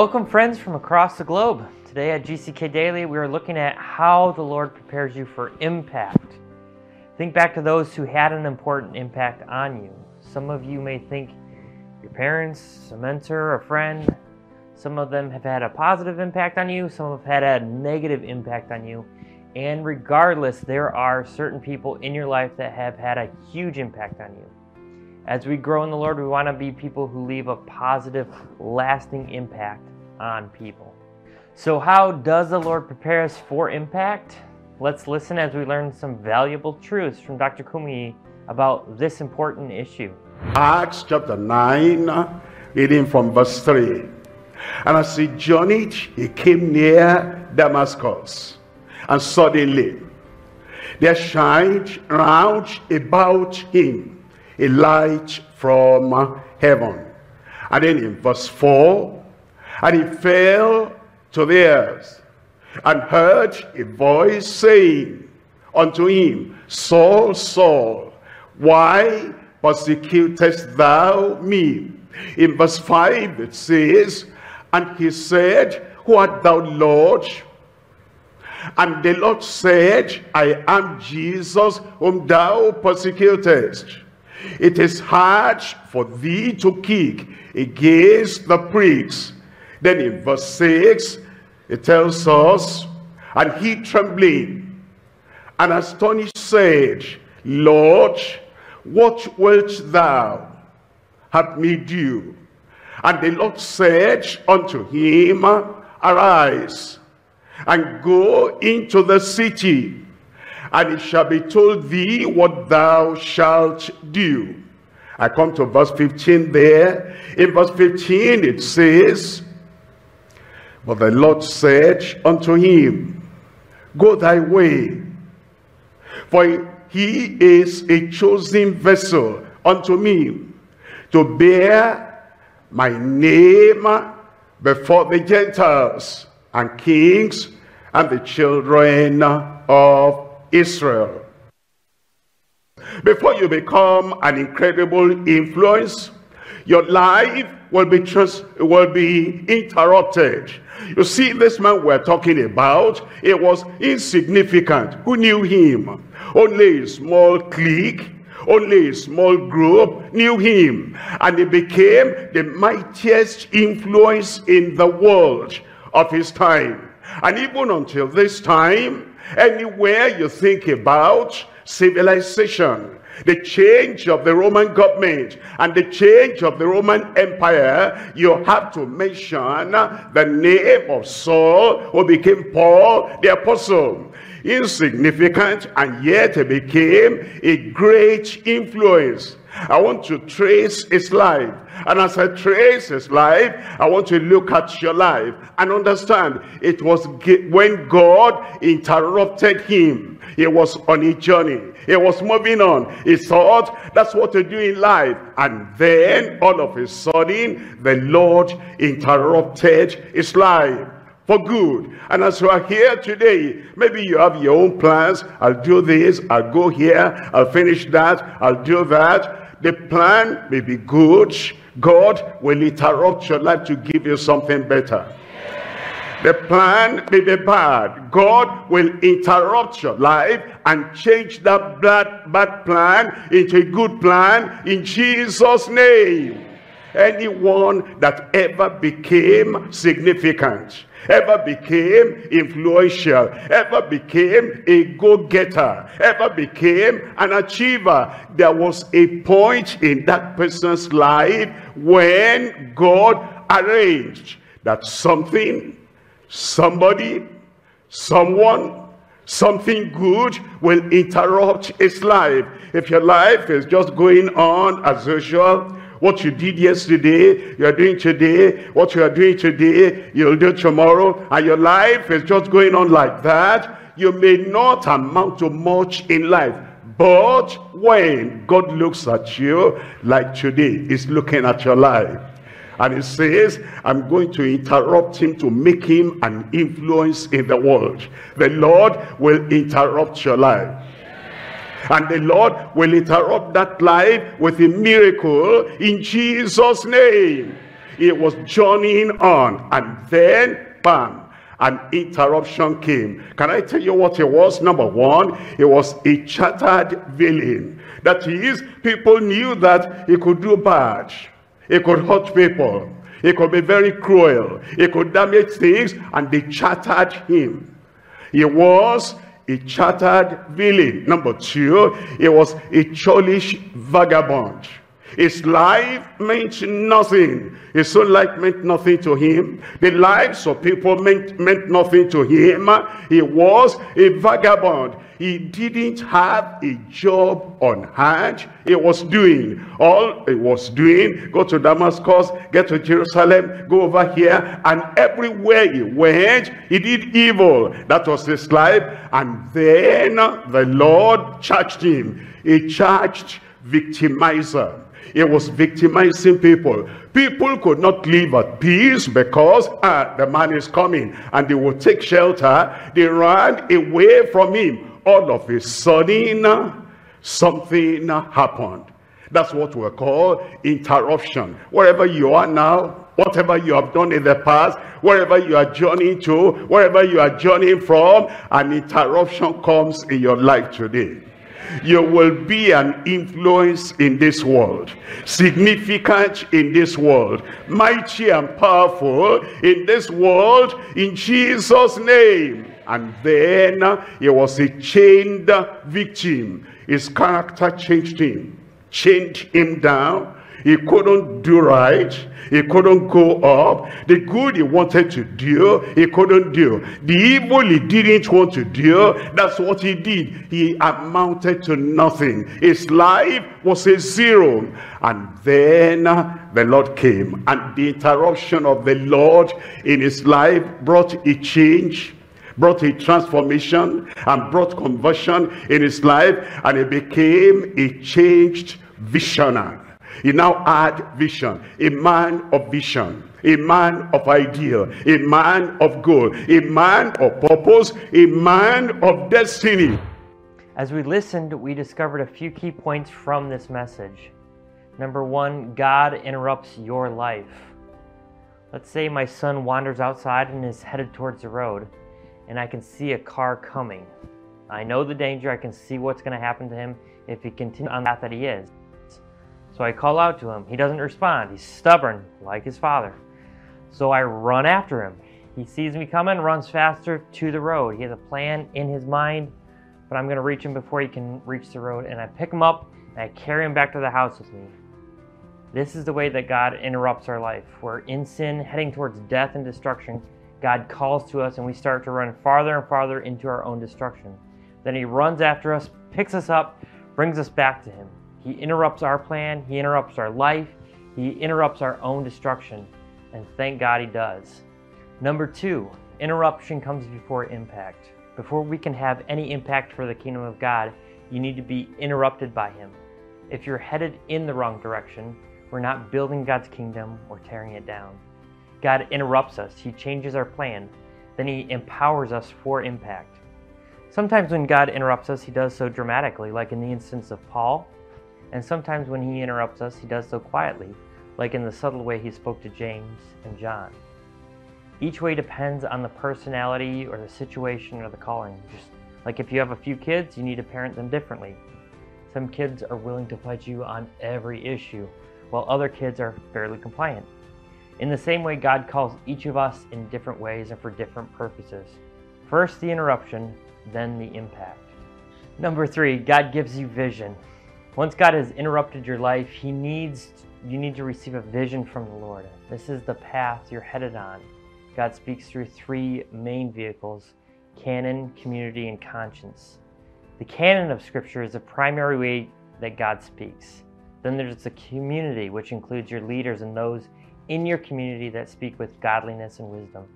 Welcome, friends from across the globe. Today at GCK Daily, we are looking at how the Lord prepares you for impact. Think back to those who had an important impact on you. Some of you may think your parents, a mentor, a friend. Some of them have had a positive impact on you, some have had a negative impact on you. And regardless, there are certain people in your life that have had a huge impact on you. As we grow in the Lord, we want to be people who leave a positive, lasting impact on people. So, how does the Lord prepare us for impact? Let's listen as we learn some valuable truths from Dr. Kumuyi about this important issue. Acts chapter 9, reading from verse 3. And as he journeyed, he came near Damascus. And suddenly, there shined round about him a light from heaven. And then in verse 4, and he fell to the earth and heard a voice saying unto him, Saul, Saul, why persecutest thou me? In verse 5 it says, And he said, Who art thou, Lord? And the Lord said, I am Jesus whom thou persecutest. It is hard for thee to kick against the pricks. Then in verse 6, it tells us, And he trembling and astonished said, Lord, what wilt thou have me do? And the Lord said unto him, Arise, and go into the city, and it shall be told thee what thou shalt do. I come to verse 15 there. In verse 15 it says, But the Lord said unto him, Go thy way, for he is a chosen vessel unto me to bear my name before the Gentiles and kings and the children of Israel. Before you become an incredible influence, your life will be just will be interrupted. You see, this man we're talking about, it was insignificant. Who knew him? Only a small clique, only a small group knew him. And he became the mightiest influence in the world of his time. And even until this time, anywhere you think about civilization, the change of the Roman government and the change of the Roman Empire, you have to mention the name of Saul who became Paul the Apostle. Insignificant and yet he became a great influence. I want to trace his life. And as I trace his life, I want to look at your life and understand it was when God interrupted him. He was on a journey. He was moving on. He thought that's what to do in life. And then all of a sudden, the Lord interrupted his life for good. And as you are here today, maybe you have your own plans. I'll do this, I'll go here, I'll finish that, I'll do that. The plan may be good. God will interrupt your life to give you something better. The plan may be bad. God will interrupt your life and change that bad, bad plan into a good plan in Jesus' name. Anyone that ever became significant, ever became influential, ever became a go-getter, ever became an achiever, there was a point in that person's life when God arranged that something somebody, someone, something good will interrupt his life. If your life is just going on as usual, what you did yesterday, you are doing today, what you are doing today, you'll do tomorrow, and your life is just going on like that, you may not amount to much in life. But when God looks at you like today, he's looking at your life and he says, I'm going to interrupt him to make him an influence in the world. The Lord will interrupt your life. And the Lord will interrupt that life with a miracle in Jesus' name. He was journeying on. And then, bam, an interruption came. Can I tell you what it was? Number one, it was a chartered villain. That is, people knew that he could do bad. He could hurt people. He could be very cruel. He could damage things, and they chartered him. He was a chartered villain. Number two, he was a churlish vagabond. His life meant nothing. His own life meant nothing to him. The lives of people meant, meant nothing to him. He was a vagabond. He didn't have a job on hand. He was doing all he was doing. Go to Damascus, get to Jerusalem, go over here. And everywhere he went, he did evil. That was his life. And then the Lord charged him. He charged victimizer. He was victimizing people. People could not live at peace because ah, the man is coming and they will take shelter. They ran away from him. All of a sudden, uh, something uh, happened. That's what we call interruption. Wherever you are now, whatever you have done in the past, wherever you are journeying to, wherever you are journeying from, an interruption comes in your life today you will be an influence in this world significant in this world mighty and powerful in this world in jesus name and then he was a chained victim his character changed him chained him down he couldn't do right. He couldn't go up. The good he wanted to do, he couldn't do. The evil he didn't want to do, that's what he did. He amounted to nothing. His life was a zero. And then the Lord came. And the interruption of the Lord in his life brought a change brought a transformation and brought conversion in his life and he became a changed visionary he now had vision, a man of vision, a man of ideal, a man of goal, a man of purpose, a man of destiny. As we listened, we discovered a few key points from this message. Number one, God interrupts your life. Let's say my son wanders outside and is headed towards the road, and I can see a car coming. I know the danger, I can see what's going to happen to him if he continues on the path that he is. So I call out to him. He doesn't respond. He's stubborn, like his father. So I run after him. He sees me coming, runs faster to the road. He has a plan in his mind, but I'm going to reach him before he can reach the road. And I pick him up and I carry him back to the house with me. This is the way that God interrupts our life. We're in sin, heading towards death and destruction. God calls to us, and we start to run farther and farther into our own destruction. Then He runs after us, picks us up, brings us back to Him. He interrupts our plan, He interrupts our life, He interrupts our own destruction. And thank God He does. Number two, interruption comes before impact. Before we can have any impact for the kingdom of God, you need to be interrupted by Him. If you're headed in the wrong direction, we're not building God's kingdom or tearing it down. God interrupts us, He changes our plan, then He empowers us for impact. Sometimes when God interrupts us, He does so dramatically, like in the instance of Paul and sometimes when he interrupts us, he does so quietly, like in the subtle way he spoke to James and John. Each way depends on the personality or the situation or the calling. Just like if you have a few kids, you need to parent them differently. Some kids are willing to fight you on every issue, while other kids are fairly compliant. In the same way, God calls each of us in different ways and for different purposes. First, the interruption, then the impact. Number three, God gives you vision. Once God has interrupted your life, He needs you need to receive a vision from the Lord. This is the path you're headed on. God speaks through three main vehicles canon, community, and conscience. The canon of Scripture is the primary way that God speaks. Then there's the community, which includes your leaders and those in your community that speak with godliness and wisdom.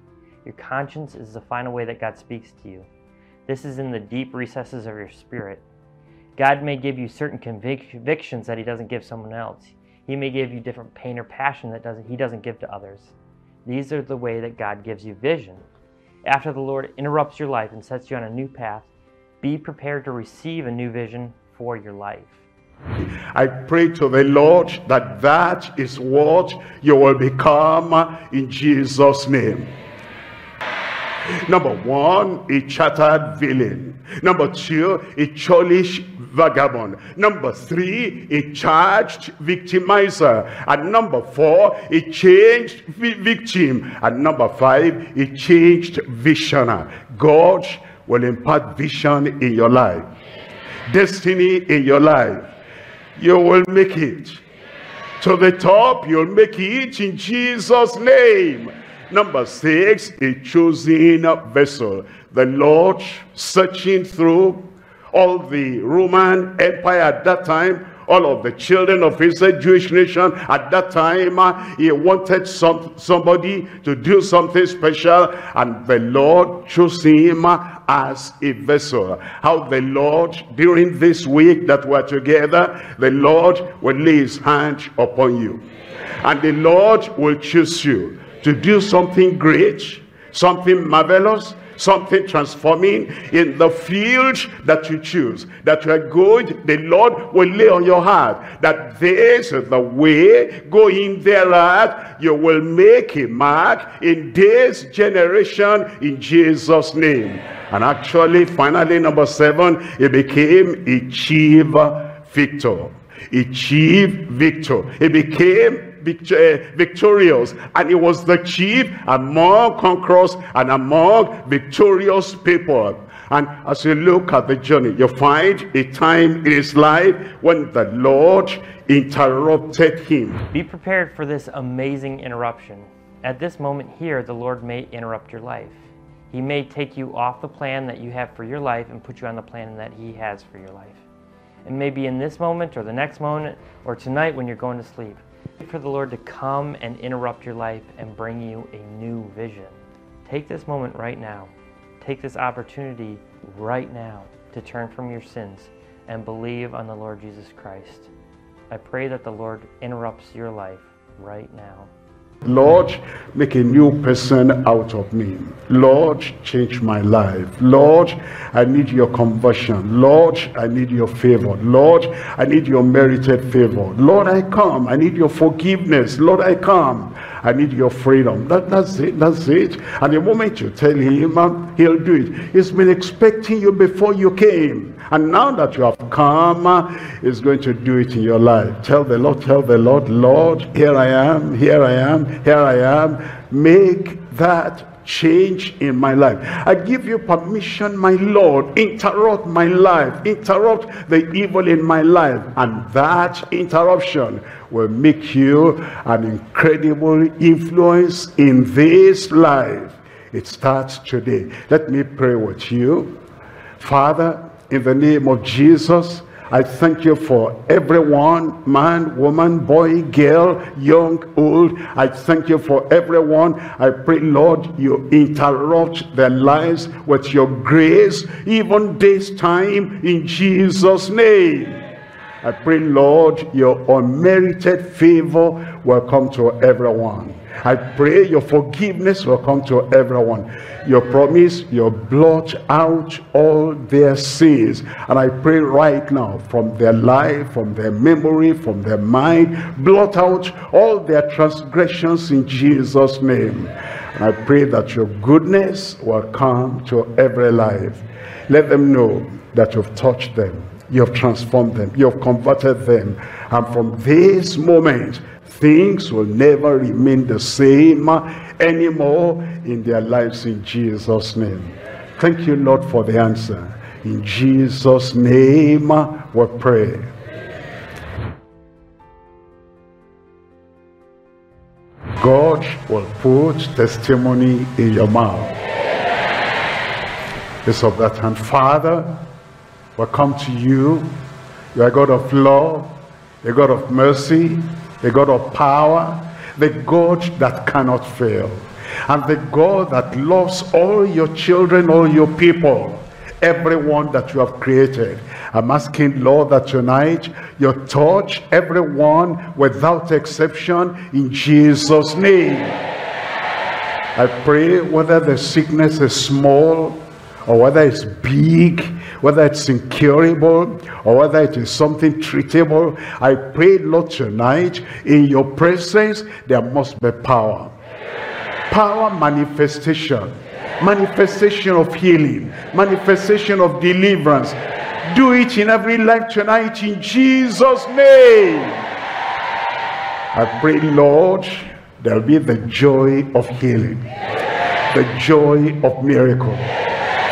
Your conscience is the final way that God speaks to you. This is in the deep recesses of your spirit. God may give you certain convictions that He doesn't give someone else. He may give you different pain or passion that doesn't, He doesn't give to others. These are the way that God gives you vision. After the Lord interrupts your life and sets you on a new path, be prepared to receive a new vision for your life. I pray to the Lord that that is what you will become in Jesus' name. Number one, a chattered villain. Number two, a churlish vagabond. Number three, a charged victimizer. And number four, a changed victim. And number five, a changed visioner. God will impart vision in your life. Destiny in your life. You will make it. To the top, you'll make it in Jesus' name. Number six, a chosen vessel. The Lord searching through all the Roman Empire at that time, all of the children of Israel, Jewish nation at that time, uh, he wanted some, somebody to do something special, and the Lord chose him uh, as a vessel. How the Lord, during this week that we're together, the Lord will lay his hand upon you. And the Lord will choose you to do something great, something marvelous, something transforming in the field that you choose that you are going the lord will lay on your heart that this is the way going thereat you will make a mark in this generation in jesus name. And actually finally number seven he became a chief victor. A chief victor. He became Eh, victorious and he was the chief among conquerors and among victorious people. And as you look at the journey you find a time in his life when the lord interrupted him. Be prepared for this amazing interruption. At this moment here the lord may interrupt your life. He may take you off the plan that you have for your life and put you on the plan that he has for your life. And maybe in this moment or the next moment or tonight when you're going to sleep for the Lord to come and interrupt your life and bring you a new vision. Take this moment right now. Take this opportunity right now to turn from your sins and believe on the Lord Jesus Christ. I pray that the Lord interrupts your life right now. Lord, make a new person out of me. Lord, change my life. Lord, I need your conversion. Lord, I need your favor. Lord, I need your merited favor. Lord, I come. I need your forgiveness. Lord, I come. I need your freedom. That, that's it. That's it. And the moment you tell him, he'll do it. He's been expecting you before you came. And now that you have come, is going to do it in your life. Tell the Lord, tell the Lord, Lord, here I am, here I am, here I am. Make that change in my life. I give you permission, my Lord, interrupt my life, interrupt the evil in my life. And that interruption will make you an incredible influence in this life. It starts today. Let me pray with you. Father, in the name of Jesus, I thank you for everyone, man, woman, boy, girl, young, old. I thank you for everyone. I pray, Lord, you interrupt their lives with your grace, even this time, in Jesus' name. I pray, Lord, your unmerited favor will come to everyone. I pray your forgiveness will come to everyone. Your promise, your blot out all their sins. And I pray right now from their life, from their memory, from their mind, blot out all their transgressions in Jesus' name. And I pray that your goodness will come to every life. Let them know that you've touched them. You've transformed them. You've converted them. And from this moment, things will never remain the same anymore in their lives in Jesus name. Thank you Lord for the answer. In Jesus name we pray. God will put testimony in your mouth. It's of that hand Father will come to you. You are God of love a God of mercy the God of power, the God that cannot fail, and the God that loves all your children, all your people, everyone that you have created. I'm asking, Lord, that tonight you touch everyone without exception in Jesus' name. I pray whether the sickness is small or whether it's big, whether it's incurable, or whether it is something treatable, I pray, Lord, tonight, in your presence, there must be power. Power manifestation, manifestation of healing, manifestation of deliverance. Do it in every life tonight in Jesus' name. I pray, Lord, there'll be the joy of healing, the joy of miracle,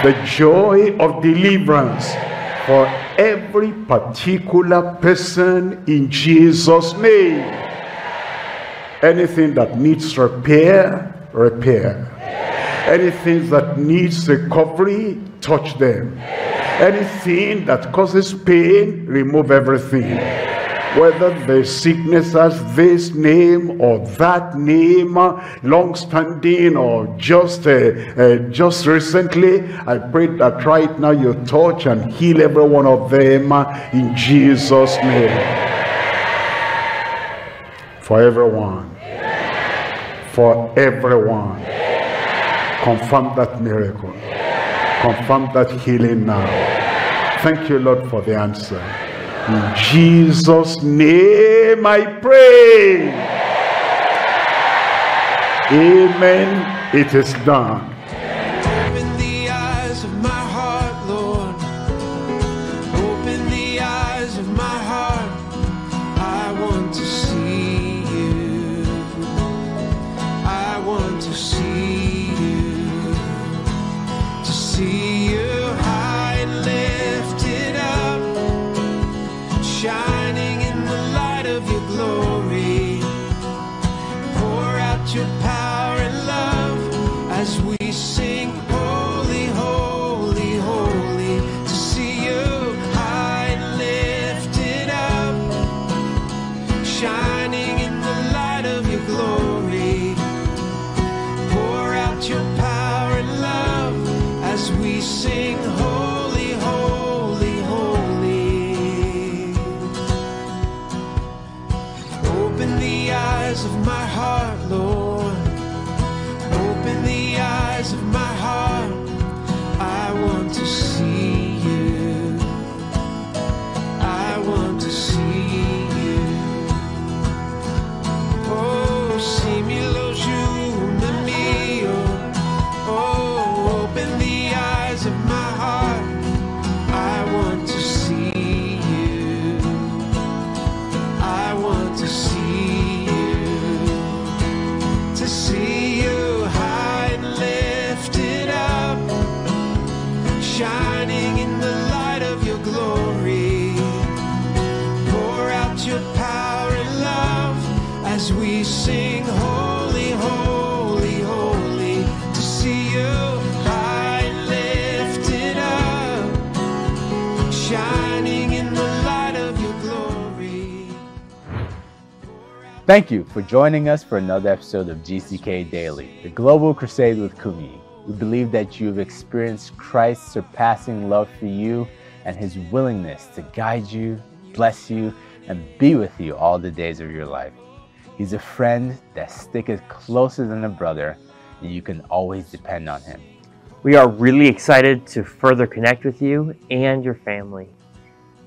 the joy of deliverance for every particular person in Jesus' name. Anything that needs repair, repair. Anything that needs recovery, touch them. Anything that causes pain, remove everything. Whether the sickness has this name or that name, long-standing or just uh, uh, just recently, I pray that right now you touch and heal every one of them in Jesus' name. For everyone for everyone. Confirm that miracle. Confirm that healing now. Thank you, Lord, for the answer. In Jesus' name I pray. Amen. It is done. Shining in the light of your glory. Thank you for joining us for another episode of GCK Daily, the global crusade with Kumuyi. We believe that you've experienced Christ's surpassing love for you and his willingness to guide you, bless you, and be with you all the days of your life. He's a friend that sticketh closer than a brother, and you can always depend on him. We are really excited to further connect with you and your family.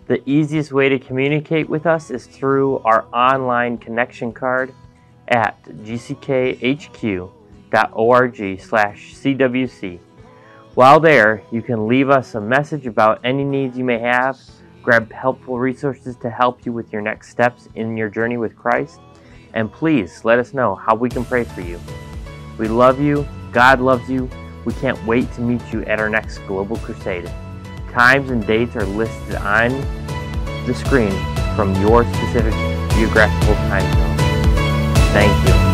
The easiest way to communicate with us is through our online connection card at gckhq.org/cwc. While there, you can leave us a message about any needs you may have, grab helpful resources to help you with your next steps in your journey with Christ, and please let us know how we can pray for you. We love you, God loves you. We can't wait to meet you at our next Global Crusade. Times and dates are listed on the screen from your specific geographical time zone. Thank you.